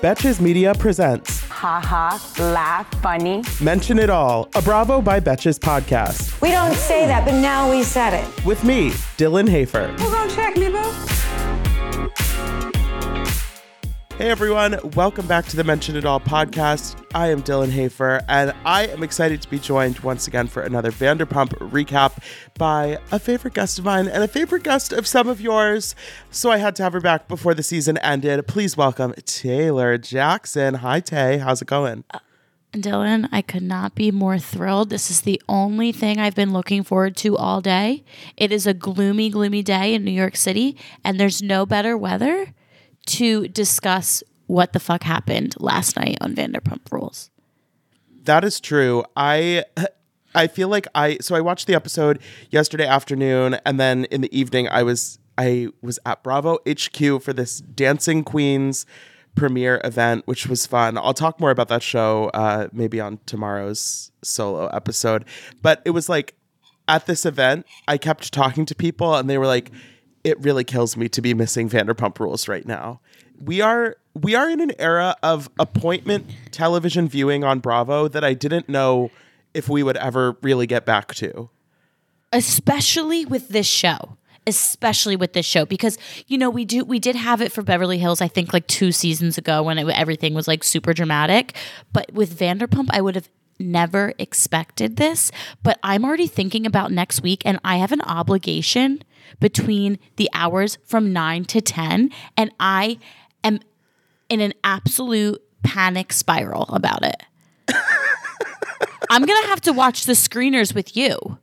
Betches Media presents haha, laugh, funny. Mention It All, a Bravo by Betches podcast. We don't say that, but now we said it. With me, Dylan Hafer. Who's gonna check me, Hey everyone, welcome back to the Mention It All podcast. I am Dylan Hafer, and I am excited to be joined once again for another Vanderpump recap by a favorite guest of mine and a favorite guest of some of yours. So I had to have her back before the season ended. Please welcome Taylor Jackson. Hi, Tay. How's it going? Uh, Dylan, I could not be more thrilled. This is the only thing I've been looking forward to all day. It is a gloomy, gloomy day in New York City, and there's no better weather to discuss what the fuck happened last night on Vanderpump Rules. That is true. I I feel like I so I watched the episode yesterday afternoon and then in the evening I was I was at Bravo HQ for this Dancing Queens premiere event, which was fun. I'll talk more about that show uh, maybe on tomorrow's solo episode. But it was like at this event, I kept talking to people and they were like, it really kills me to be missing Vanderpump Rules right now. We are we are in an era of appointment television viewing on Bravo that I didn't know if we would ever really get back to. Especially with this show. Especially with this show because you know we do we did have it for Beverly Hills I think like 2 seasons ago when it, everything was like super dramatic but with Vanderpump I would have never expected this, but I'm already thinking about next week and I have an obligation between the hours from 9 to 10 and I am in an absolute panic spiral about it. I'm going to have to watch the screeners with you.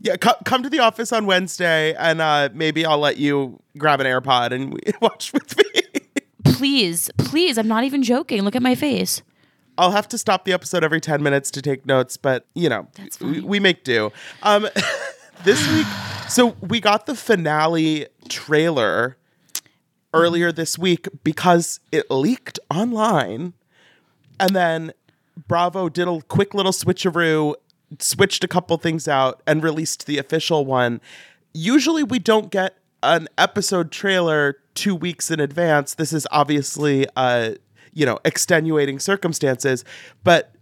Yeah, co- come to the office on Wednesday and uh, maybe I'll let you grab an AirPod and watch with me. please, please, I'm not even joking. Look at my face. I'll have to stop the episode every 10 minutes to take notes, but you know, we, we, make do. Um, this week, so we got the finale trailer earlier this week because it leaked online. And then Bravo did a quick little switcheroo, switched a couple things out, and released the official one. Usually we don't get an episode trailer two weeks in advance. This is obviously a you know, extenuating circumstances. But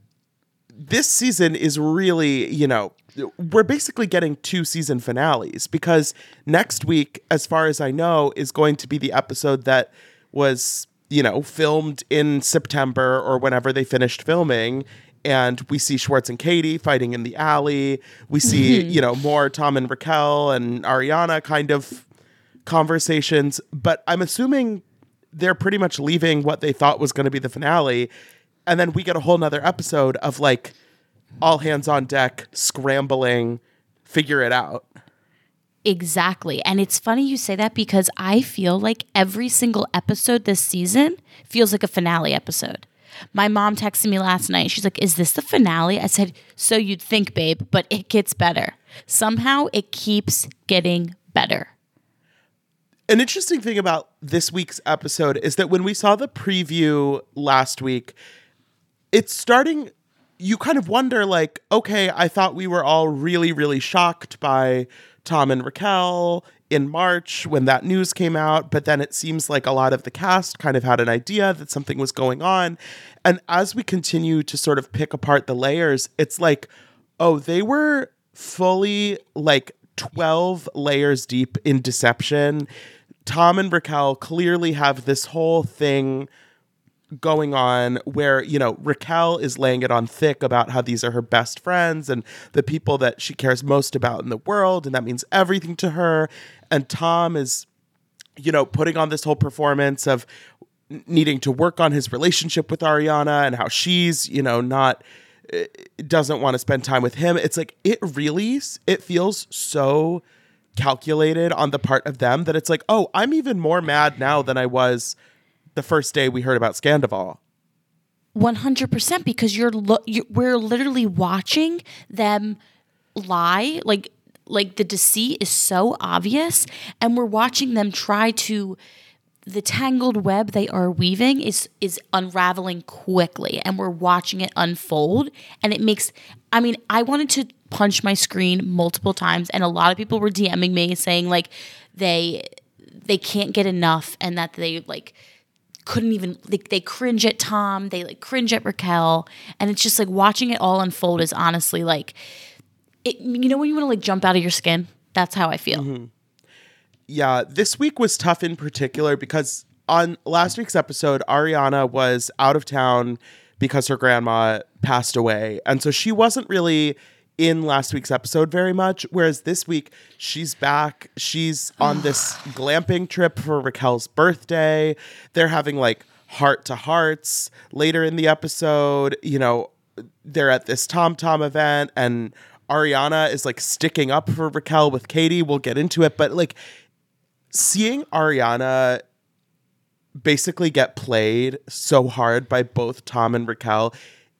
this season is really, you know, we're basically getting two season finales because next week, as far as I know, is going to be the episode that was, you know, filmed in September or whenever they finished filming. And we see Schwartz and Katie fighting in the alley. We see, mm-hmm. you know, more Tom and Raquel and Ariana kind of conversations. But I'm assuming they're pretty much leaving what they thought was going to be the finale. And then we get a whole nother episode of like all hands on deck, scrambling, figure it out. Exactly. And it's funny you say that because I feel like every single episode this season feels like a finale episode. My mom texted me last night. She's like, Is this the finale? I said, So you'd think, babe, but it gets better. Somehow it keeps getting better. An interesting thing about this week's episode is that when we saw the preview last week, it's starting you kind of wonder like, okay, I thought we were all really really shocked by Tom and Raquel in March when that news came out, but then it seems like a lot of the cast kind of had an idea that something was going on. And as we continue to sort of pick apart the layers, it's like, oh, they were fully like 12 layers deep in deception Tom and Raquel clearly have this whole thing going on where, you know, Raquel is laying it on thick about how these are her best friends and the people that she cares most about in the world. And that means everything to her. And Tom is, you know, putting on this whole performance of needing to work on his relationship with Ariana and how she's, you know, not eh, doesn't want to spend time with him. It's like it really it feels so calculated on the part of them that it's like, oh, I'm even more mad now than I was the first day we heard about Scandoval. 100% because you're, lo- you we're literally watching them lie like like the deceit is so obvious and we're watching them try to the tangled web they are weaving is is unraveling quickly and we're watching it unfold and it makes I mean I wanted to punch my screen multiple times and a lot of people were DMing me saying like they they can't get enough and that they like couldn't even they, they cringe at Tom, they like cringe at Raquel, and it's just like watching it all unfold is honestly like it you know when you want to like jump out of your skin? That's how I feel. Mm-hmm. Yeah, this week was tough in particular because on last week's episode, Ariana was out of town because her grandma passed away. And so she wasn't really in last week's episode very much. Whereas this week, she's back. She's on this glamping trip for Raquel's birthday. They're having like heart to hearts later in the episode. You know, they're at this Tom Tom event and Ariana is like sticking up for Raquel with Katie. We'll get into it. But like, seeing Ariana basically get played so hard by both Tom and Raquel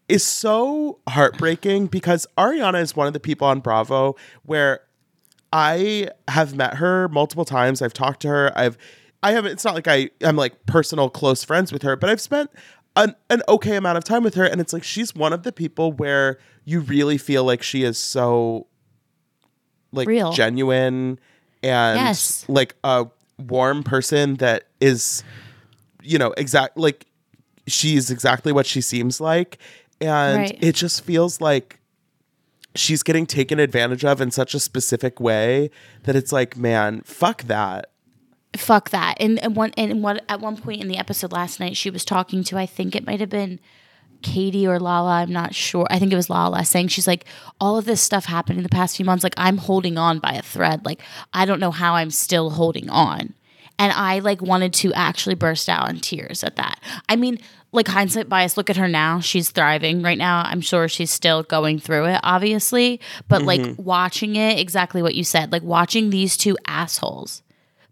is so heartbreaking because Ariana is one of the people on Bravo where I have met her multiple times. I've talked to her. I've I haven't it's not like I I'm like personal close friends with her, but I've spent an, an okay amount of time with her and it's like she's one of the people where you really feel like she is so like Real. genuine and Yes. like a warm person that is you know exact like she's exactly what she seems like and Right. it just feels like she's getting taken advantage of in such a specific way that it's like man fuck that fuck that. And and one and what at one point in the episode last night, she was talking to I think it might have been Katie or Lala. I'm not sure. I think it was Lala saying she's like all of this stuff happened in the past few months. Like I'm holding on by a thread. Like I don't know how I'm still holding on. And I like wanted to actually burst out in tears at that. I mean, like hindsight bias, look at her now. She's thriving right now. I'm sure she's still going through it, obviously. But like mm-hmm. watching it, exactly what you said, like watching these two assholes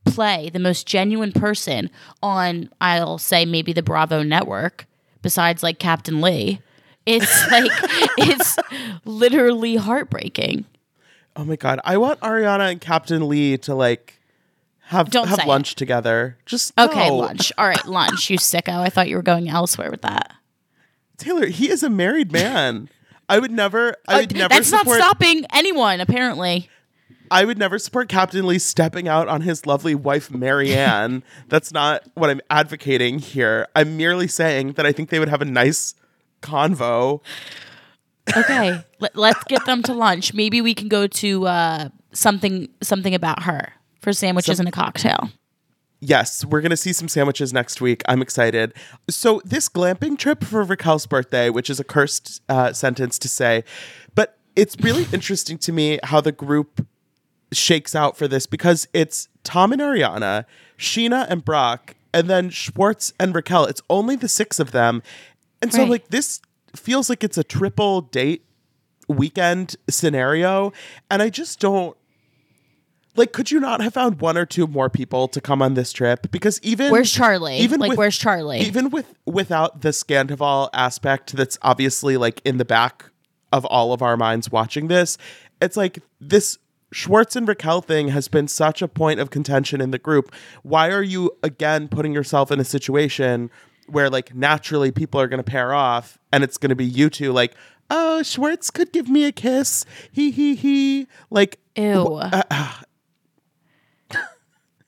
play the most genuine person on I'll say maybe the Bravo network besides like Captain Lee. It's like it's literally heartbreaking. oh my god i want ariana and captain lee to like have Don't have lunch together just Okay, no. lunch. All right, lunch, you sicko. I thought you were going elsewhere with that. taylor he is a married man i would never i would never Uh, That's support not stopping anyone, apparently. i would never support captain lee stepping out on his lovely wife marianne that's not what i'm advocating here i'm merely saying that i think they would have a nice convo Okay, let, let's get them to lunch. Maybe we can go to uh, something something about her for sandwiches and a cocktail. Yes, we're going to see some sandwiches next week. I'm excited. So, this glamping trip for Raquel's birthday, which is a cursed uh, sentence to say, but it's really interesting to me how the group shakes out for this because it's Tom and Ariana, Sheena and Brock, and then Schwartz and Raquel. It's only the six of them. And so, Right. like, this feels like it's a triple date weekend scenario. And I just don't like could you not have found one or two more people to come on this trip because even Where's Charlie? even Like, with- where's Charlie? even with without the Scandoval aspect that's obviously like in the back of all of our minds watching this it's like this Schwartz and Raquel thing has been such a point of contention in the group why are you again putting yourself in a situation where like naturally people are going to pair off and it's going to be you two like oh Schwartz could give me a kiss he he he like Ew. Uh, uh,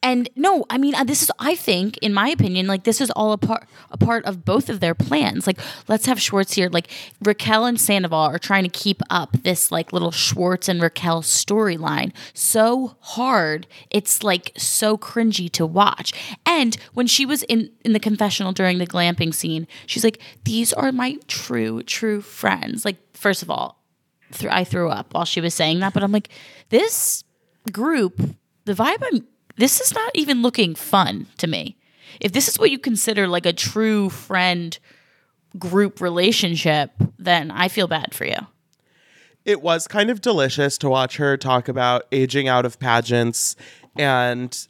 and no, I mean, uh, this is, I think, in my opinion, like this is all a part, a part of both of their plans. Like, let's have Schwartz here. Like, Raquel and Sandoval are trying to keep up this like little Schwartz and Raquel storyline so hard. It's like so cringy to watch. And when she was in in the confessional during the glamping scene, she's like, "These are my true, true friends." Like, first of all, th- I threw up while she was saying that, but I'm like, this group, the vibe I'm this is not even looking fun to me. If this is what you consider like a true friend group relationship, then I feel bad for you. it was kind of delicious to watch her talk about aging out of pageants and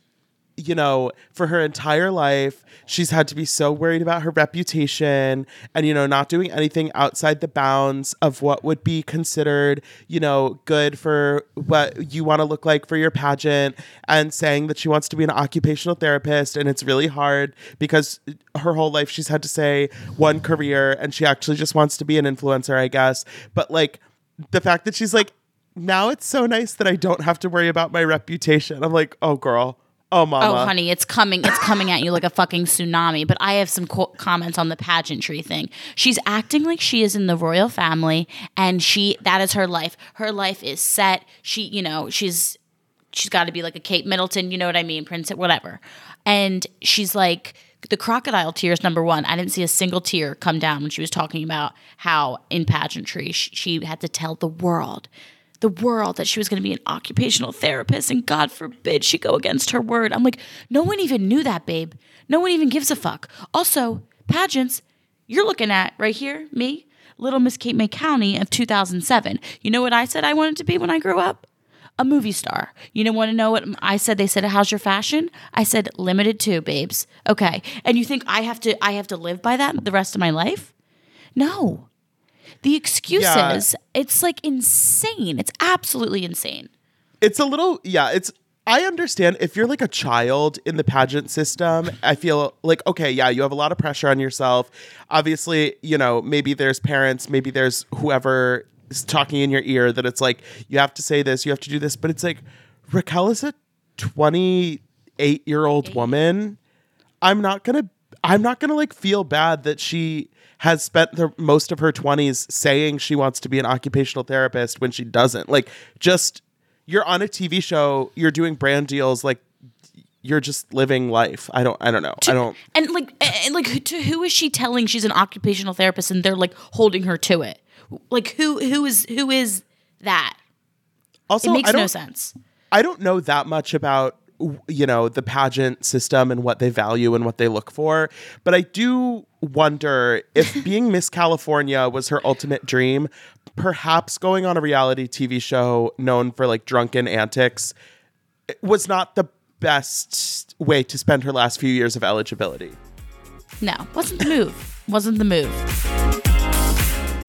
you know, for her entire life, she's had to be so worried about her reputation and, you know, not doing anything outside the bounds of what would be considered, you know, good for what you want to look like for your pageant and saying that she wants to be an occupational therapist. And it's really hard because her whole life she's had to say one career and she actually just wants to be an influencer, I guess. But like the fact that she's like, now it's so nice that I don't have to worry about my reputation. I'm like, oh, girl. Oh, oh, mama. Oh, honey, it's coming. It's coming at you like a fucking tsunami. But I have some co- comments on the pageantry thing. She's acting like she is in the royal family, and she that is her life. Her life is set. She, you know, she's she's got to be like a Kate Middleton. You know what I mean, Princess, whatever. And she's like the crocodile tears. Number one, I didn't see a single tear come down when she was talking about how in pageantry she, she had to tell the world the world that she was going to be an occupational therapist and god forbid she go against her word i'm like no one even knew that babe no one even gives a fuck also pageants you're looking at right here me little miss cape may county of 2007 you know what i said i wanted to be when i grew up a movie star. You don't want to know what I said? They said, "How's your fashion?" I said, "Limited to, babes." Okay. And you think I have to I have to live by that the rest of my life? No. The excuses, it's like insane. It's absolutely insane. It's a little, yeah, it's, I understand if you're like a child in the pageant system, I feel like, okay, yeah, you have a lot of pressure on yourself. Obviously, you know, maybe there's parents, maybe there's whoever is talking in your ear that it's like, you have to say this, you have to do this. But it's like, Raquel is a 28 year old woman. I'm not going to, I'm not going to like feel bad that she has spent the most of her 20s saying she wants to be an occupational therapist when she doesn't. Like, just you're on a TV show, you're doing brand deals, like you're just living life. I don't I don't know. I don't And like and like to who is she telling she's an occupational therapist and they're like holding her to it? Like who who is who is that? also It makes no sense. I don't know that much about you know the pageant system and what they value and what they look for, but I do wonder if being Miss California was her ultimate dream, perhaps going on a reality TV show known for like drunken antics was not the best way to spend her last few years of eligibility. No, wasn't the move. wasn't the move.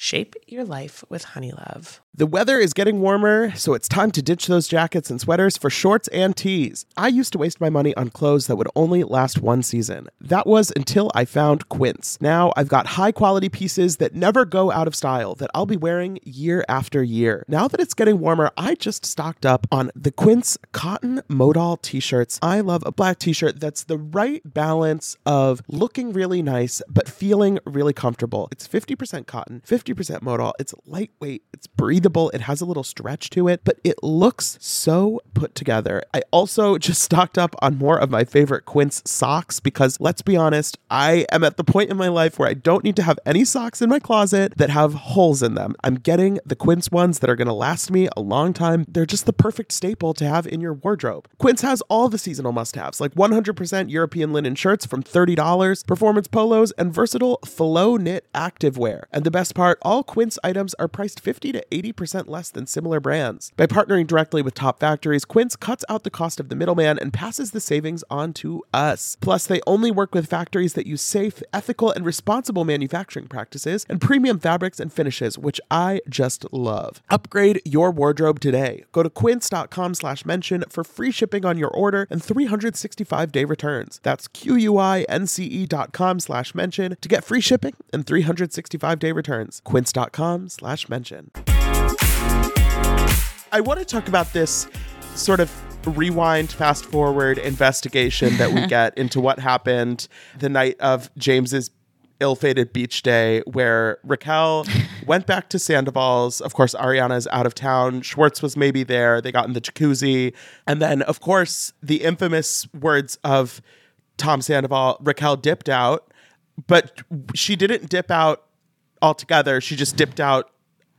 Shape your life with Honeylove. The weather is getting warmer, so it's time to ditch those jackets and sweaters for shorts and tees. I used to waste my money on clothes that would only last one season. That was until I found Quince. Now I've got high quality pieces that never go out of style that I'll be wearing year after year. Now that it's getting warmer, I just stocked up on the Quince cotton modal t shirts. I love a black t shirt that's the right balance of looking really nice but feeling really comfortable. It's 50% cotton, 50% modal. It's lightweight, it's breathable, it has a little stretch to it, but it looks so put together. I also just stocked up on more of my favorite Quince socks because let's be honest, I am at the point in my life where I don't need to have any socks in my closet that have holes in them. I'm getting the Quince ones that are going to last me a long time. They're just the perfect staple to have in your wardrobe. Quince has all the seasonal must haves like 100% European linen shirts from $30, performance polos, and versatile flow knit activewear. And the best part, all Quince items are priced 50 to 80% less than similar brands. By partnering directly with top factories, Quince cuts out the cost of the middleman and passes the savings on to us. Plus, they only work with factories that use safe, ethical, and responsible manufacturing practices and premium fabrics and finishes, which I just love. Upgrade your wardrobe today. Go to quince.com slash mention for free shipping on your order and 365 day returns. That's Q-U-I-N-C-E E dot com slash mention to get free shipping and 365 day returns. Quince.com slash mention. I want to talk about this sort of rewind, fast forward investigation that we get into what happened the night of James's ill-fated beach day where Raquel went back to Sandoval's. Of course, Ariana's out of town. Schwartz was maybe there. They got in the jacuzzi. And then, of course, the infamous words of Tom Sandoval, Raquel dipped out, but she didn't dip out altogether. She just dipped out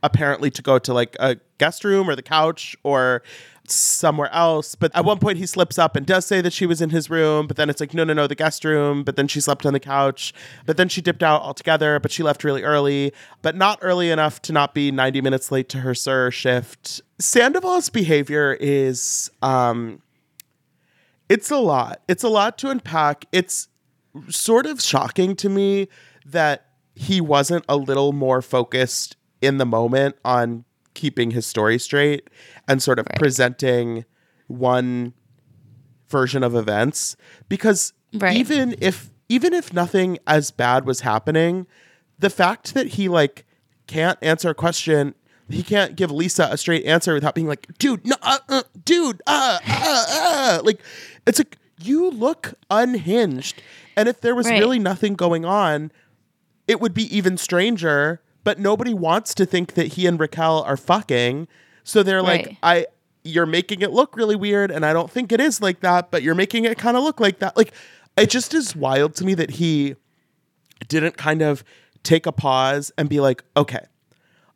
apparently to go to like a guest room or the couch or somewhere else. But at one point he slips up and does say that she was in his room, but then it's like, no, no, no, the guest room. But then she slept on the couch. But then she dipped out altogether, but she left really early, but not early enough to not be 90 minutes late to her SUR shift. Sandoval's behavior is um it's a lot. It's a lot to unpack. It's sort of shocking to me that he wasn't a little more focused in the moment on keeping his story straight and sort of presenting one version of events because Right. even if even if nothing as bad was happening the fact that he like can't answer a question he can't give Lisa a straight answer without being like, dude, no, uh, uh, dude, uh, uh, uh. like, it's like you look unhinged, and if there was Right. really nothing going on, it would be even stranger. But nobody wants to think that he and Raquel are fucking, so they're like, I, you're making it look really weird, and I don't think it is like that, but you're making it kind of look like that. Like, it just is wild to me that he didn't kind of take a pause and be like, okay,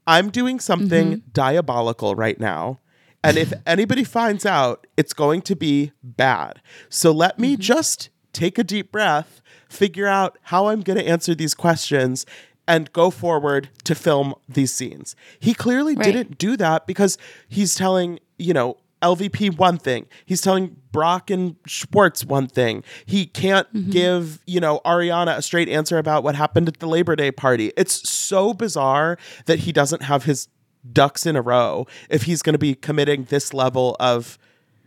I'm doing something mm-hmm. diabolical right now. And if anybody finds out, it's going to be bad. So let me mm-hmm. just take a deep breath, figure out how I'm going to answer these questions, and go forward to film these scenes. He clearly Right. didn't do that because he's telling, you know, LVP one thing. He's telling Brock and Schwartz one thing. He can't mm-hmm. give, you know, Ariana a straight answer about what happened at the Labor Day party. It's so bizarre that he doesn't have his ducks in a row if he's going to be committing this level of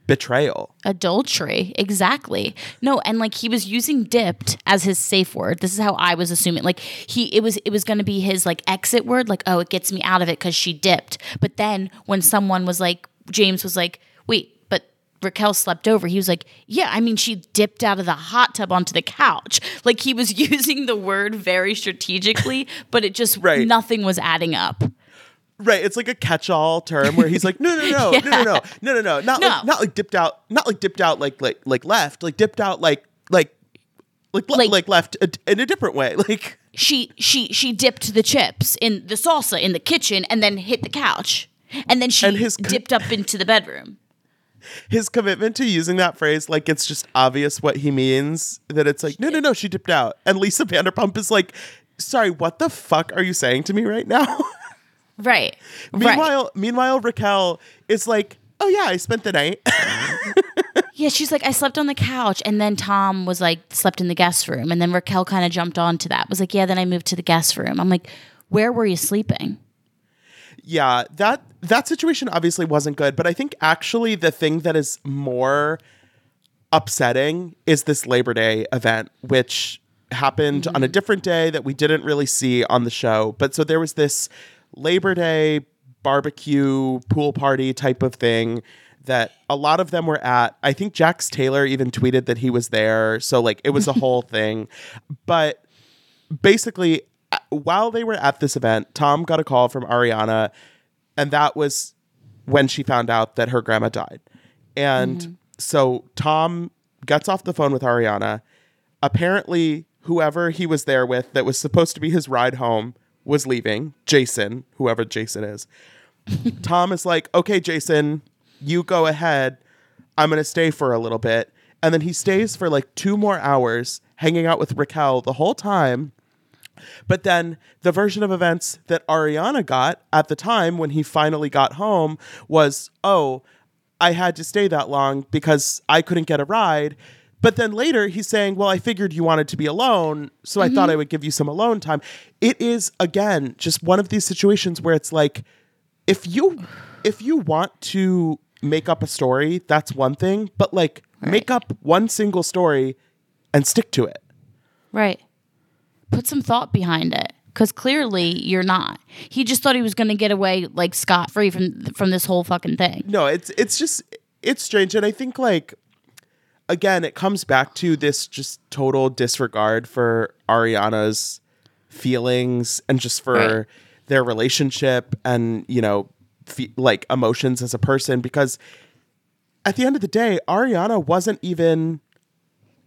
betrayal. adultery. Exactly. No and like he was using dipped as his safe word. This is how i was assuming like he it was it was going to be his like exit word like oh it gets me out of it because she dipped. But then when someone was like james was like wait but raquel slept over he was like yeah i mean she dipped out of the hot tub onto the couch. Like he was using the word very strategically but it just Right. nothing was adding up Right, it's like a catch-all term where he's like, no, no, no, yeah. no, no, no, no, no, no, not no. like not like dipped out, not like dipped out like like like left, like dipped out like like like like, left uh, a, in a different way, like she she she dipped the chips in the salsa in the kitchen and then hit the couch and then she and his, dipped up into the bedroom. His commitment to using that phrase, like it's just obvious what he means. That it's like, no, no, no, she dipped out, and Lisa Vanderpump is like, sorry, what the fuck are you saying to me right now? Right. Meanwhile meanwhile raquel is like oh yeah i spent the night. Yeah she's like i slept on the couch and then tom was like slept in the guest room and then raquel kind of jumped onto that was like yeah then i moved to the guest room. I'm like where were you sleeping? Yeah that that situation obviously wasn't good but i think actually the thing that is more upsetting is this labor day event which happened on a mm-hmm. different day that we didn't really see on the show but so there was this labor day barbecue pool party type of thing that a lot of them were at. I think jax taylor even tweeted that he was there. So like it was a whole thing. But basically uh, while they were at this event tom got a call from ariana and that was when she found out that her grandma died. And so tom gets off the phone with ariana. Apparently whoever he was there with that was supposed to be his ride home was leaving jason whoever jason is. Tom is like okay jason you go ahead. I'm going to stay for a little bit. And then he stays for like two more hours hanging out with raquel the whole time. But then the version of events that Ariana got at the time when he finally got home was, oh, I had to stay that long because I couldn't get a ride. But then later he's saying, well, I figured you wanted to be alone, so I thought mm-hmm. I would give you some alone time. It is again just one of these situations where it's like if you if you want to make up a story, that's one thing, but like make up one single story and stick to it. Right. Put some thought behind it. Because clearly you're not. He just thought he was going to get away like scot free from from this whole fucking thing. No, it's it's just it's strange, and I think like again, it comes back to this just total disregard for Ariana's feelings and just for Right. their relationship and you know fe- like emotions as a person because at the end of the day, Ariana wasn't even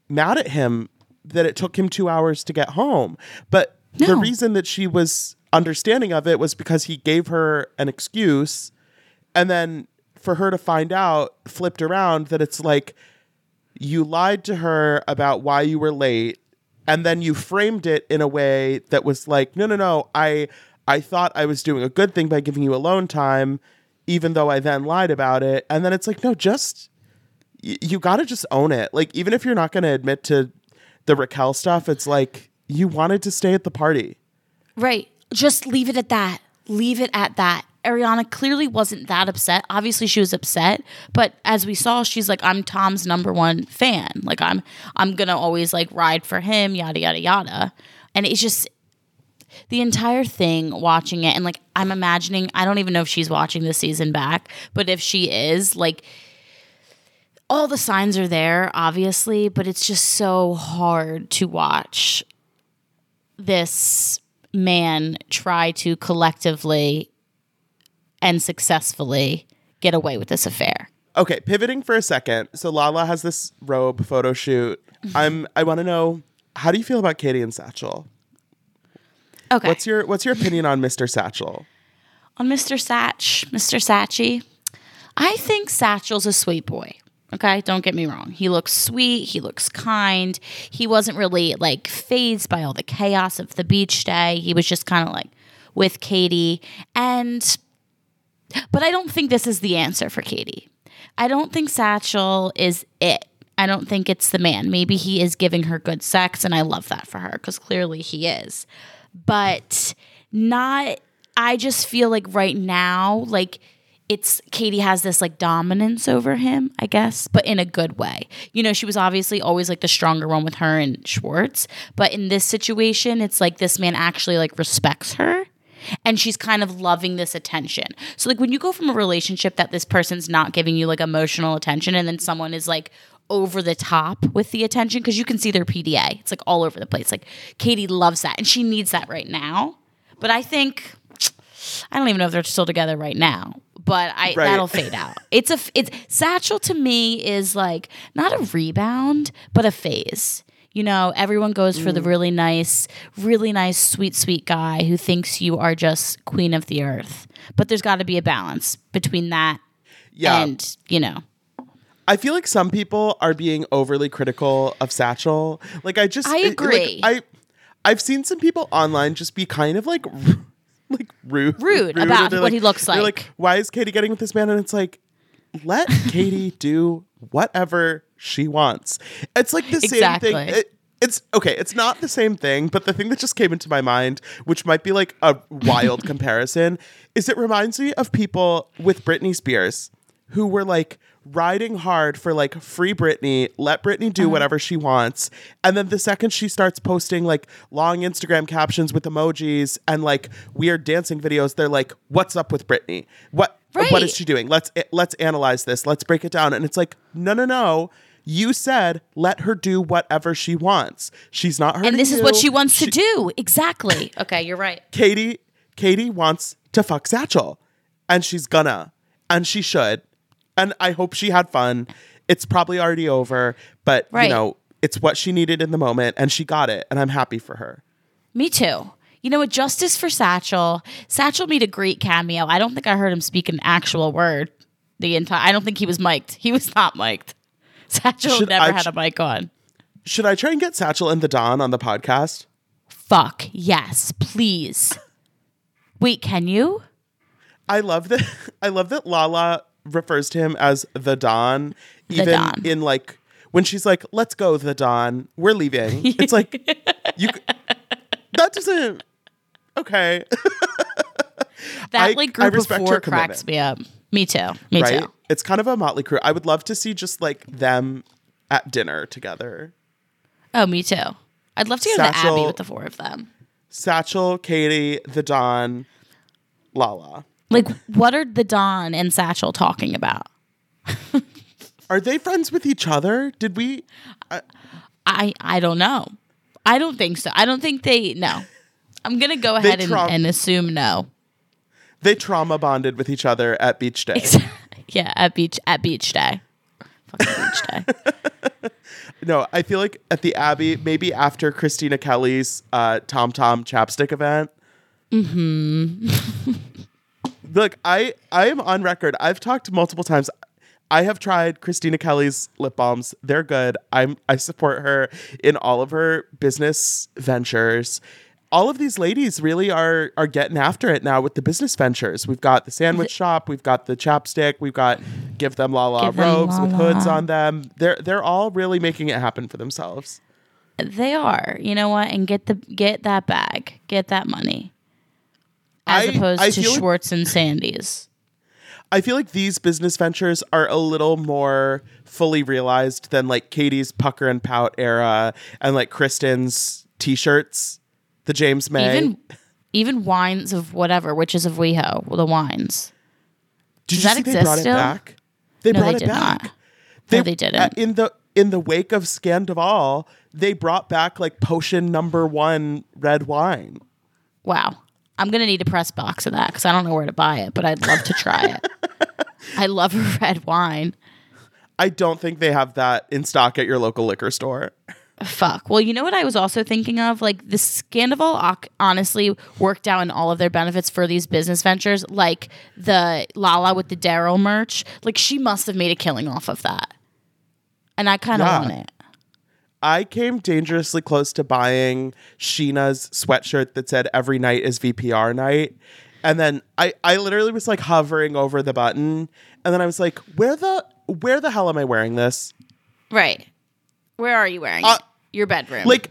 mad at him that it took him two hours to get home. But the reason that she was understanding of it was because he gave her an excuse. And then for her to find out, flipped around, that it's like you lied to her about why you were late. And then you framed it in a way that was like, no, no, no, I I thought I was doing a good thing by giving you alone time, even though I then lied about it. And then it's like, no, just you got to just own it. Like, even if you're not to admit to the Raquel stuff, it's like you wanted to stay at the party. Right. Just leave it at that. Leave it at that. Ariana clearly wasn't that upset. Obviously she was upset, but as we saw, she's like I'm Tom's number one fan. Like I'm I'm to always like ride for him, yada yada yada. And it's just the entire thing watching it and like I'm imagining I don't even know if she's watching this season back, but if she is, like all the signs are there obviously, but it's just so hard to watch this man try to collectively and successfully get away with this affair. Okay, pivoting for a second. So Lala has this robe photo shoot. Mm-hmm. I'm I want to know how do you feel about Katie and Satchel? Okay. What's your what's your opinion on Mr. Satchel? on Mr. Satch, Mr. Satchy, I think Satchel's a sweet boy. Okay, don't get me wrong. He looks sweet. He looks kind. He wasn't really like phased by all the chaos of the beach day. He was just kind of like with Katie. And, but I don't think this is the answer for Katie. I don't think Satchel is it. I don't think it's the man. Maybe he is giving her good sex, and I love that for her because clearly he is. But not, I just feel like right now, like, it's Katie has this like dominance over him, I guess, but in a good way. You know, she was obviously always like the stronger one with her and Schwartz, but in this situation, it's like this man actually like respects her and she's kind of loving this attention. So like when you go from a relationship that this person's not giving you like emotional attention and then someone is like over the top with the attention because you can see their PDA. It's like all over the place. Like Katie loves that and she needs that right now. But I think I don't even know if they're still together right now, but I Right. that'll fade out. It's a it's Satchel to me is like not a rebound, but a phase. You know, everyone goes for Mm. the really nice, really nice, sweet, sweet guy who thinks you are just queen of the earth. But there's got to be a balance between that Yeah. and you know. I feel like some people are being overly critical of Satchel. Like I just I it- like, agree. I I've seen some people online just be kind of like like rude Rude about They're what he looks they're like. why is Katie getting with this man? And it's like, let Katie do whatever she wants. It's like the same thing. It- it's okay. It's not the same thing, but the thing that just came into my mind, which might be like a wild comparison, is it reminds me of people with Britney Spears who were like riding hard for like free Britney, let Britney do uh-huh. whatever she wants. And then the second she starts posting like long Instagram captions with emojis and like weird dancing videos, they're like, "What's up with Britney? What what Right. is she doing? Let's eh, let's analyze this. Let's break it down." And it's like, "No, no, no. You said let her do whatever she wants. She's not hurting And this is what she wants to do. Exactly. Okay, you're right. Katie Katie wants to fuck Satchel and she's gonna and she should and I hope she had fun. It's probably already over, but Right. you know, it's what she needed in the moment and she got it and I'm happy for her. Me too. You know what? Justice for Satchel. Satchel made a great cameo. I don't think I heard him speak an actual word the entire. I don't think he was mic'd. He was not mic'd. Satchel Should never I had a mic on. Should I try and get Satchel and the Don on the podcast? fuck yes, please. Wait, can you? I love that. I love that Lala refers to him as the Don, even Don. in like when she's like, "Let's go, the Don. We're leaving." It's like you. That doesn't. Okay, That I- like I group of four cracks me up. Me too. Me right? too. It's kind of a motley crew. I would love to see just like them at dinner together. Oh, me too. I'd love to go to the Abbey with the four of them. Satchel, Katie, the Don, Lala. Like, what are the Don and Satchel talking about? Are they friends with each other? Did we? Uh, I I don't know. I don't think so. I don't think they no. I'm gonna go ahead and, and assume no. They trauma bonded with each other at beach day. Yeah, at beach at beach day. Fucking beach day. No, I feel like at the Abbey, maybe after Kristina Kelly's uh, Tom Tom chapstick event. Mm-hmm. Look, I I am on record. I've talked multiple times. I have tried Kristina Kelly's lip balms. They're good. I'm I support her in all of her business ventures. All of these ladies really are are getting after it now with the business ventures. We've got the sandwich shop, we've got the chapstick, we've got give them la la robes with La hoods on them. They're they're all really making it happen for themselves. They are. You know what? And get the get that bag. Get that money. As I- opposed I to feel like- Schwartz and Sandy's. I feel like these business ventures are a little more fully realized than like Katie's pucker and pout era and like Kristen's t-shirts, the James Mae. Even even wines of whatever, witches of WeHo, the wines. Did does you that see they exist brought still? it back? They No, brought they it back. not. No, they didn't. uh, in the in the wake of Scandoval, they brought back like potion number one red wine. Wow. I'm gonna need a press box of that because I don't know where to buy it, but I'd love to try it. I love red wine. I don't think they have that in stock at your local liquor store. Fuck. Well, you know what I was also thinking of? Like the Scandoval honestly worked out in all of their benefits for these business ventures, like the Lala with the Daryl merch. Like she must have made a killing off of that. And I kind of Yeah. want it. I came dangerously close to buying Sheena's sweatshirt that said every night is VPR night. And then I, I literally was like hovering over the button. And then I was like, where the where the hell am I wearing this? Right. Where are you wearing Uh, it? Your bedroom. Like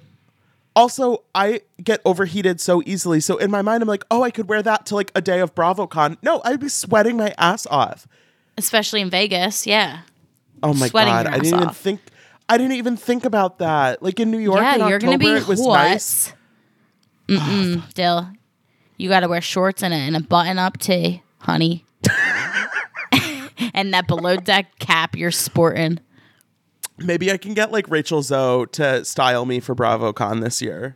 also I get overheated so easily. So in my mind I'm like, oh, I could wear that to like a day of BravoCon. No, I'd be sweating my ass off. especially in Vegas. Yeah. Oh my Sweating god. I didn't even think I didn't even think about that. Like in New York yeah, in you're October, gonna be it was hot. nice. Mm-mm, oh, Dill. You got to wear shorts and a, and a button-up tee, honey. and that below deck cap you're sporting. Maybe I can get like Rachel Zoe to style me for BravoCon this year.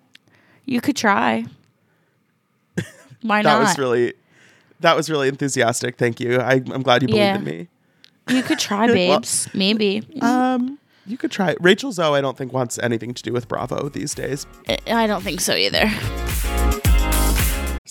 You could try. Why That not? was really that was really enthusiastic. Thank you. I, I'm glad you believe Yeah. in me. you could try, babes. Maybe. Um, you could try. Rachel Zoe. I don't think wants anything to do with Bravo these days. I don't think so either.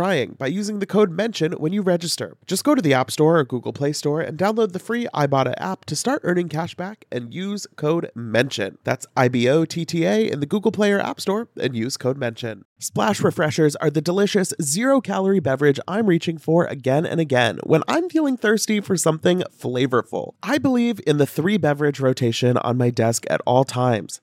trying by using the code MENTION when you register. Just go to the App Store or Google Play Store and download the free Ibotta app to start earning cash back and use code MENTION. That's I B O T T A in the Google Play or App Store and use code MENTION. Splash Refreshers are the delicious zero calorie beverage I'm reaching for again and again when I'm feeling thirsty for something flavorful. I believe in the three beverage rotation on my desk at all times.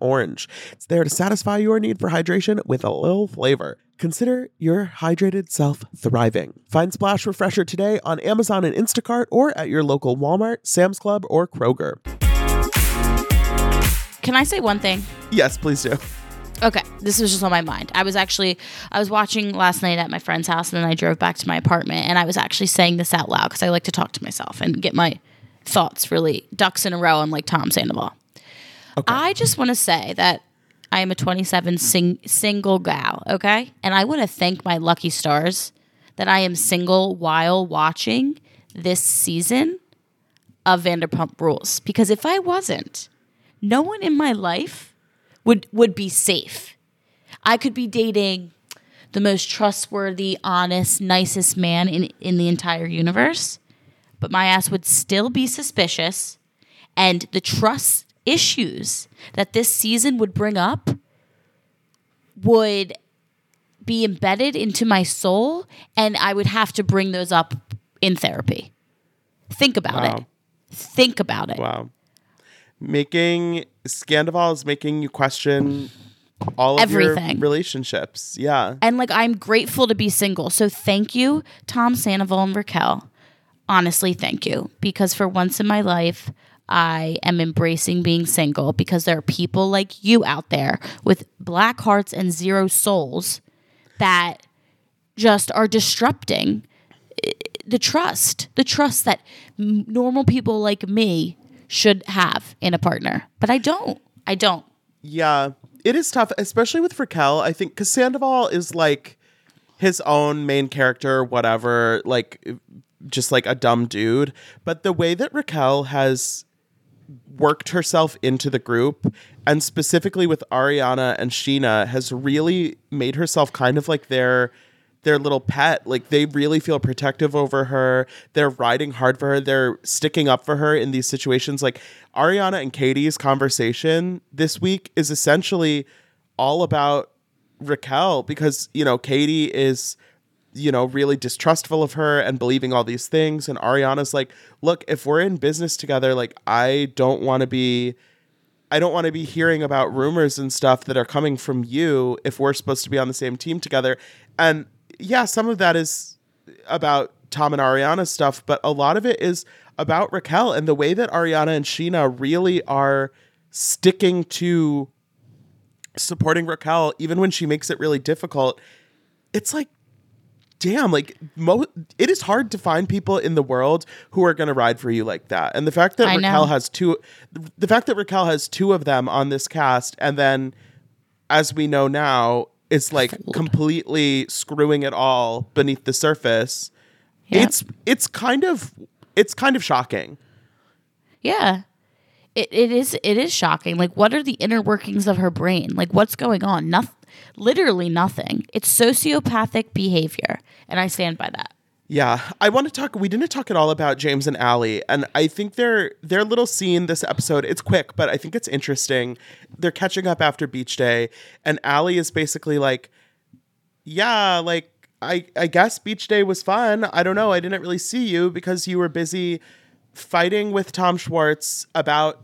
orange. It's there to satisfy your need for hydration with a little flavor. Consider your hydrated self thriving. Find Splash Refresher today on Amazon and Instacart or at your local Walmart, Sam's Club, or Kroger. Can I say one thing? Yes, please do. Okay, this was just on my mind. I was actually I was watching last night at my friend's house, and then I drove back to my apartment, and I was actually saying this out loud because I like to talk to myself and get my thoughts really ducks in a row. I'm like Tom Sandoval. I just want to say that I am a 27 sing- single gal, okay, and I want to thank my lucky stars that I am single while watching this season of Vanderpump Rules. Because if I wasn't, no one in my life would would be safe. I could be dating the most trustworthy, honest, nicest man in in the entire universe, but my ass would still be suspicious and the trust issues that this season would bring up would be embedded into my soul and I would have to bring those up in therapy. Think about Wow. it. Think about it. Wow. Making Scandoval is making you question all of Everything. your relationships. Yeah. And like I'm grateful to be single. So thank you, Tom Sandoval and Raquel. Honestly, thank you. Because for once in my life, I am embracing being single because there are people like you out there with black hearts and zero souls that just are disrupting eh, the trust, the trust that normal people like me should have in a partner. But I don't. I don't. Yeah, it is tough, especially with Raquel. I think because Sandoval is like his own main character, whatever, like just like a dumb dude. But the way that Raquel has worked herself into the group, and specifically with Ariana and Scheana, has really made herself kind of like their their little pet. Like they really feel protective over her. They're riding hard for her. They're sticking up for her in these situations. Like Ariana and Katie's conversation this week is essentially all about Raquel because, you know, Katie is, you know, really distrustful of her and believing all these things. And Ariana's like, look, if we're in business together, like, I don't want to be. I don't want to be hearing about rumors and stuff that are coming from you if we're supposed to be on the same team together. And yeah, some of that is about Tom and Ariana stuff, but a lot of it is about Raquel and the way that Ariana and Scheana really are sticking to supporting Raquel, even when she makes it really difficult. It's like, damn, like mo- it is hard to find people in the world who are going to ride for you like that. And the fact that I know. Raquel has two, the fact that Raquel has two of them on this cast, and then, as we know now, it's like completely screwing it all beneath the surface. Yeah. It's it's kind of it's kind of shocking. Yeah. It, it is it is shocking. Like what are the inner workings of her brain? Like what's going on? Nothing literally nothing. It's sociopathic behavior. And I stand by that. Yeah, I want to talk. We didn't talk at all about James and Allie, and I think their their little scene this episode. It's quick, but I think it's interesting. They're catching up after beach day, and Allie is basically like, "Yeah, like I I guess beach day was fun. I don't know. I didn't really see you because you were busy fighting with Tom Schwartz about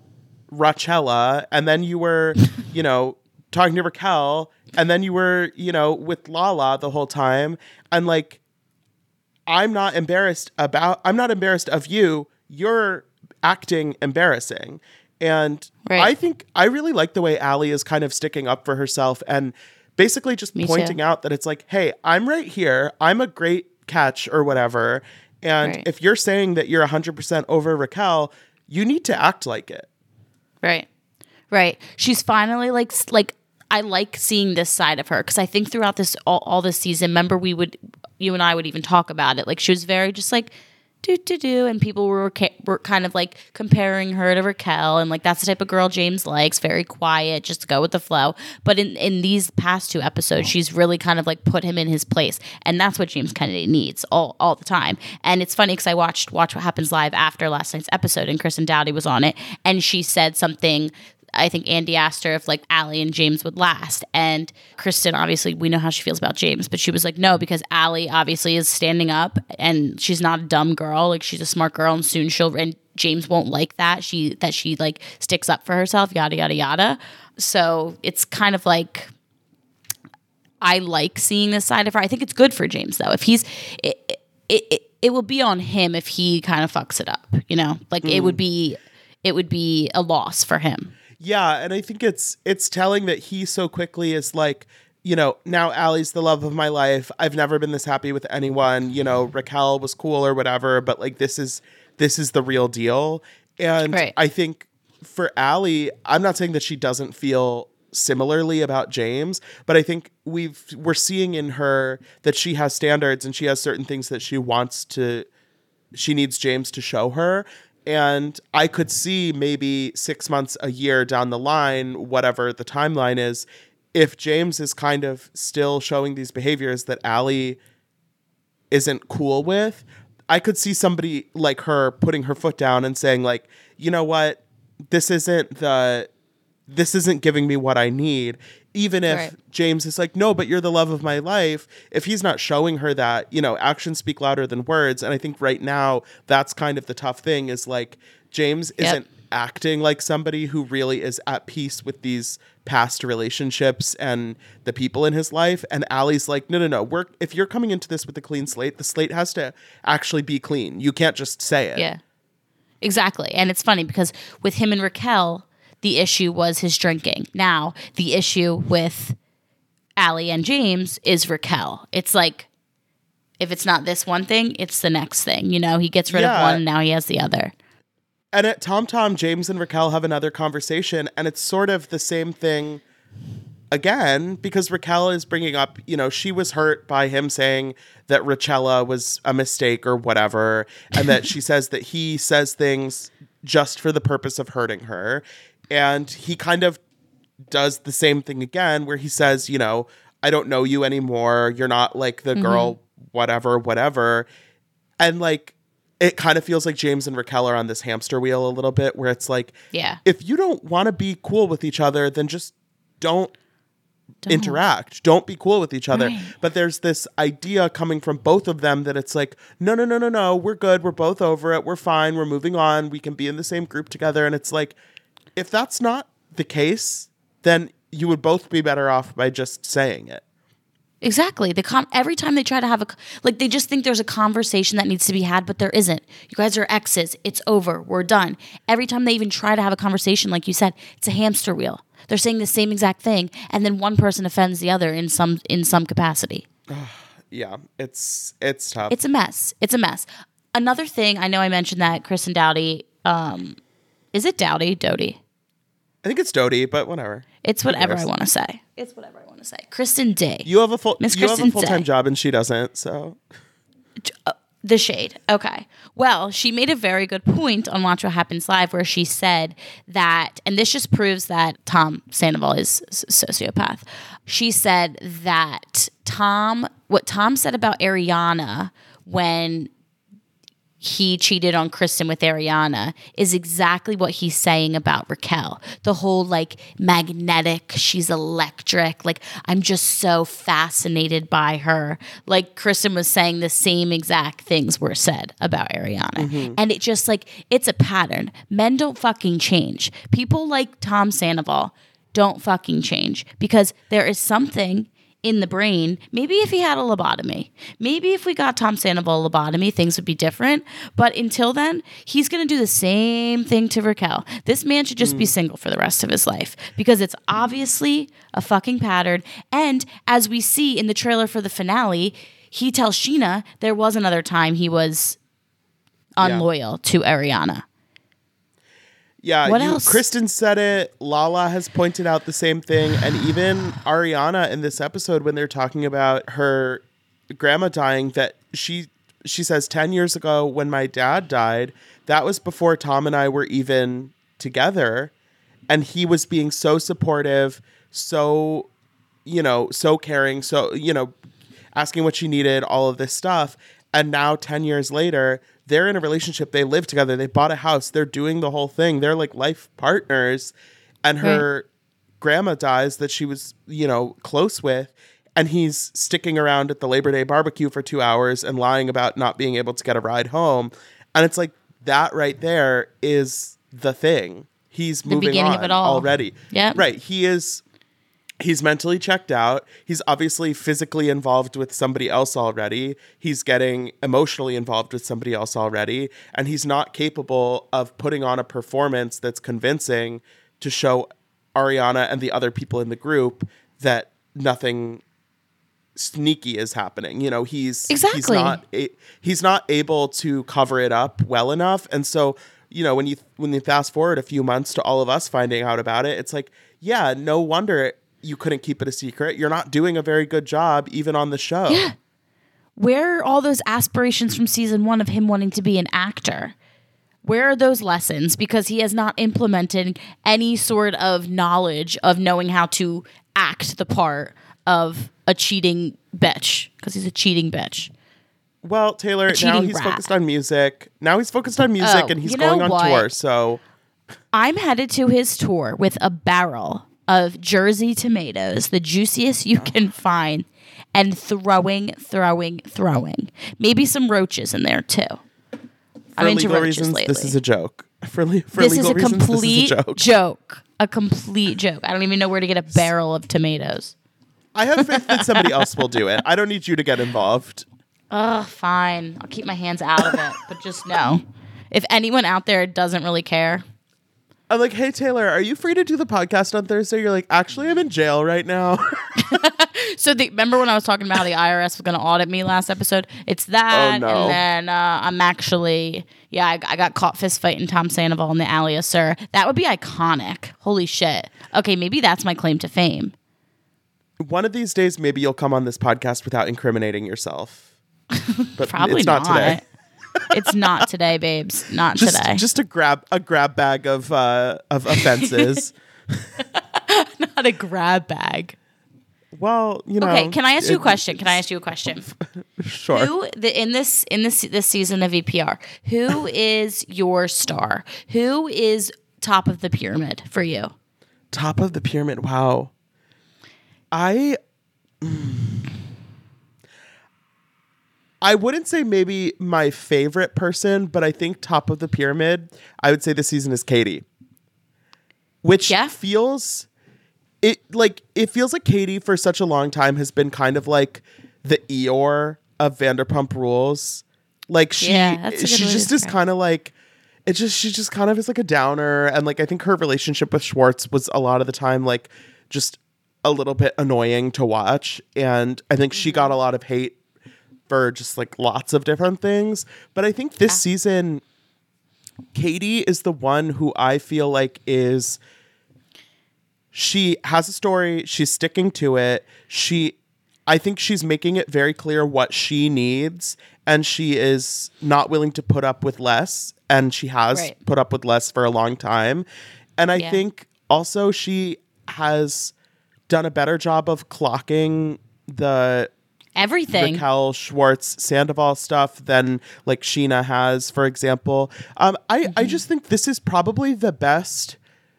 Rachella, and then you were, you know, talking to Raquel, and then you were, you know, with Lala the whole time, and like." I'm not embarrassed about I'm not embarrassed of you. You're acting embarrassing. And Right. I think I really like the way Allie is kind of sticking up for herself and basically just Me pointing too. out that it's like, hey, I'm right here. I'm a great catch or whatever. And Right. if you're saying that you're 100% over Raquel, you need to act like it. Right. Right. She's finally like like I like seeing this side of her because I think throughout this all, all this season, remember we would you and I would even talk about it. Like she was very just like do do do, and people were were kind of like comparing her to Raquel, and like that's the type of girl James likes, very quiet, just to go with the flow. But in in these past two episodes, she's really kind of like put him in his place, and that's what James Kennedy needs all all the time. And it's funny because I watched Watch What Happens live after last night's episode, and Kristen Dowdy was on it, and she said something I think Andy asked her if like Allie and James would last. And Kristen, obviously, we know how she feels about James, but she was like, no, because Allie obviously is standing up and she's not a dumb girl. Like she's a smart girl and soon she'll, and James won't like that. She, that she like sticks up for herself, yada, yada, yada. So it's kind of like, I like seeing this side of her. I think it's good for James though. If he's, it, it, it, it will be on him if he kind of fucks it up, you know, like it would mm. be, it would be a loss for him. Yeah, and I think it's it's telling that he so quickly is like, you know, now Allie's the love of my life. I've never been this happy with anyone. You know, Raquel was cool or whatever, but like this is this is the real deal. And Right. I think for Allie, I'm not saying that she doesn't feel similarly about James, but I think we've we're seeing in her that she has standards and she has certain things that she wants to she needs James to show her. And I could see maybe six months, a year down the line, whatever the timeline is, if James is kind of still showing these behaviors that Allie isn't cool with, I could see somebody like her putting her foot down and saying, like, you know what, this isn't the this isn't giving me what I need. Even if Right. James is like, no, but you're the love of my life. If he's not showing her that, you know, actions speak louder than words. And I think right now that's kind of the tough thing is like James Yep. isn't acting like somebody who really is at peace with these past relationships and the people in his life. And Allie's like, no, no, no. We're if you're coming into this with a clean slate, the slate has to actually be clean. You can't just say it. Yeah. Exactly. And it's funny because with him and Raquel, the issue was his drinking. Now, the issue with Allie and James is Raquel. It's like if it's not this one thing, it's the next thing. You know, he gets rid Yeah. of one, now he has the other. And at Tom Tom, James and Raquel have another conversation, and it's sort of the same thing again because Raquel is bringing up, you know, she was hurt by him saying that Rachella was a mistake or whatever, and that she says that he says things just for the purpose of hurting her. And he kind of does the same thing again where he says, you know, I don't know you anymore. You're not like the girl, mm-hmm. whatever, whatever. And like, it kind of feels like James and Raquel are on this hamster wheel a little bit where it's like, Yeah. if you don't want to be cool with each other, then just don't, interact. Don't be cool with each other. Right. But there's this idea coming from both of them that it's like, no, no, no, no, no, we're good. We're both over it. We're fine. We're moving on. We can be in the same group together. And it's like, if that's not the case, then you would both be better off by just saying it. Exactly. The con- every time they try to have a like they just think there's a conversation that needs to be had, but there isn't. You guys are exes. It's over. We're done. Every time they even try to have a conversation, like you said, it's a hamster wheel. They're saying the same exact thing, and then one person offends the other in some in some capacity. Yeah, it's it's tough. It's a mess. It's a mess. Another thing, I know I mentioned that Kristen Dowdy. Um, is it Dowdy? Doty. I think it's Dodie, but whatever. It's whatever I want to say. It's whatever I want to say. Kristen Day. You have a full Miss you have a full time Day. job and she doesn't, so uh, The shade. Okay. Well, she made a very good point on Watch What Happens Live where she said that, and this just proves that Tom Sandoval is a sociopath. She said that Tom, what Tom said about Ariana when he cheated on Kristen with Ariana is exactly what he's saying about Raquel. The whole like magnetic, she's electric. Like, I'm just so fascinated by her. Like, Kristen was saying the same exact things were said about Ariana. Mm-hmm. And it just like, it's a pattern. Men don't fucking change. People like Tom Sandoval don't fucking change because there is something in the brain. Maybe if he had a lobotomy, maybe if we got Tom Sandoval a lobotomy, things would be different. But until then, he's going to do the same thing to Raquel. This man should just be mm. single for the rest of his life because it's obviously a fucking pattern. And as we see in the trailer for the finale, he tells Scheana there was another time he was unloyal to Ariana. Yeah, What you, else? Kristen said it. Lala has pointed out the same thing, and even Ariana in this episode when they're talking about her grandma dying, that she she says ten years ago when my dad died, that was before Tom and I were even together, and he was being so supportive, so you know, so caring, so you know, asking what she needed, all of this stuff. And now 10 years later, they're in a relationship. They live together. They bought a house. They're doing the whole thing. They're like life partners. And her grandma dies that she was, you know, close with. And he's sticking around at the Labor Day barbecue for two hours and lying about not being able to get a ride home. And it's like that right there is the thing. He's moving on of it all. already. Yeah. Right. He is he's mentally checked out. He's obviously physically involved with somebody else already. He's getting emotionally involved with somebody else already. And he's not capable of putting on a performance that's convincing to show Ariana and the other people in the group that nothing sneaky is happening. You know, he's exactly. he's not he's not able to cover it up well enough. And so, you know, when you when you fast forward a few months to all of us finding out about it, it's like, yeah, no wonder you couldn't keep it a secret. You're not doing a very good job even on the show. Yeah. Where are all those aspirations from season one of him wanting to be an actor? Where are those lessons? Because he has not implemented any sort of knowledge of knowing how to act the part of a cheating bitch. Because he's a cheating bitch. Well, Taylor, now he's rat. focused on music. Now he's focused on music Oh, and he's you know going on what? tour. So I'm headed to his tour with a barrel of Jersey tomatoes, the juiciest you can find, and throwing, throwing, throwing. Maybe some roaches in there too. I'm for into legal roaches reasons, lately. this is a joke. For, le- for this is legal a reasons, complete this is a joke. joke. A complete joke. I don't even know where to get a barrel of tomatoes. I have faith that somebody else will do it. I don't need you to get involved. Ugh, fine. I'll keep my hands out of it. But just know, if anyone out there doesn't really care, I'm like, hey Taylor, are you free to do the podcast on Thursday? You're like, actually, I'm in jail right now. So the, remember when I was talking about how the IRS was going to audit me last episode? It's that, Oh, no. and then uh, I'm actually yeah, I, I got caught fist fighting Tom Sandoval in the alley, sir. That would be iconic. Holy shit. Okay, maybe that's my claim to fame. One of these days, maybe you'll come on this podcast without incriminating yourself. But Probably it's not, today. It's not today, babes. Not Just, today. just a grab a grab bag of uh, of offenses. not a grab bag. well, you know. Okay, can I ask you a question? Can I ask you a question? Sure. Who the, in this in this this season of VPR? Who is your star? Who is top of the pyramid for you? Top of the pyramid. Wow. I. mm. I wouldn't say maybe my favorite person, but I think top of the pyramid, I would say this season is Katie. Which Yeah. feels it like it feels like Katie for such a long time has been kind of like the Eeyore of Vanderpump Rules. Like she Yeah, that's a good she just is kind of like it just she just kind of is like a downer and like I think her relationship with Schwartz was a lot of the time like just a little bit annoying to watch and I think she Mm-hmm. got a lot of hate for just like lots of different things but I think this season Katie is the one who I feel like is she has a story, she's sticking to it. She I think she's making it very clear what she needs and she is not willing to put up with less and she has Right. put up with less for a long time. And I Yeah. think also she has done a better job of clocking the Everything. Raquel Schwartz Sandoval stuff than like Scheana has, for example. Um, I, I Mm-hmm. just think this is probably the best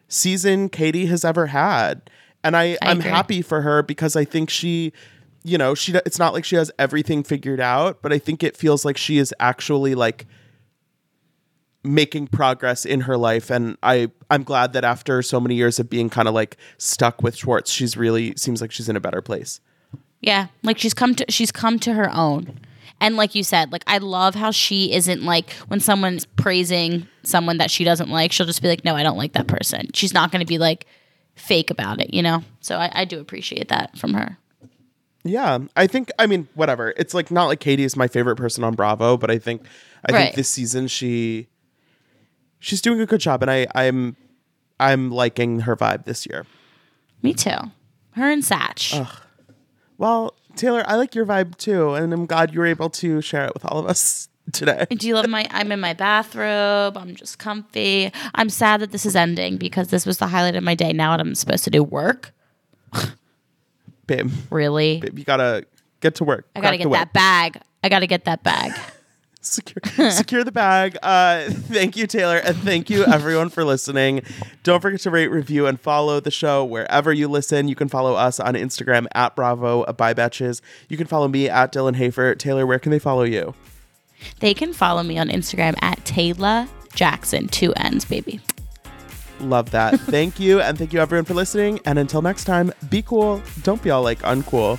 season Katie has ever had. And I, I I'm agree. happy for her because I think she, you know, she it's not like she has everything figured out, but I think it feels like she is actually like making progress in her life and I I'm glad that after so many years of being kind of like stuck with Schwartz, she's really seems like she's in a better place. Yeah, like she's come to she's come to her own. And like you said, like I love how she isn't like when someone's praising someone that she doesn't like, she'll just be like, "No, I don't like that person." She's not going to be like fake about it, you know. So I, I do appreciate that from her. Yeah, I think I mean whatever. It's like not like Katie is my favorite person on Bravo, but I think I Right. think this season she she's doing a good job, and I I'm I'm liking her vibe this year. Me too. Her and Satch. Well, Taylor, I like your vibe too, and I'm glad you were able to share it with all of us today. Do you love my? I'm in my bathrobe. I'm just comfy. I'm sad that this is ending because this was the highlight of my day. Now I'm supposed to do work. Babe, Really? babe, you gotta get to work. I gotta get that bag. I gotta get that bag. Secure, secure the bag. Uh, thank you, Taylor, and thank you everyone for listening. Don't forget to rate, review, and follow the show wherever you listen. You can follow us on Instagram at Bravo by Betches. You can follow me at Dylan Hafer. Taylor, where can they follow you? They can follow me on Instagram at Taylor Jackson. Two N's, baby. Love that. thank you, and thank you everyone for listening. And until next time, be cool. Don't be all like uncool.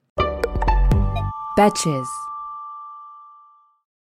Betches.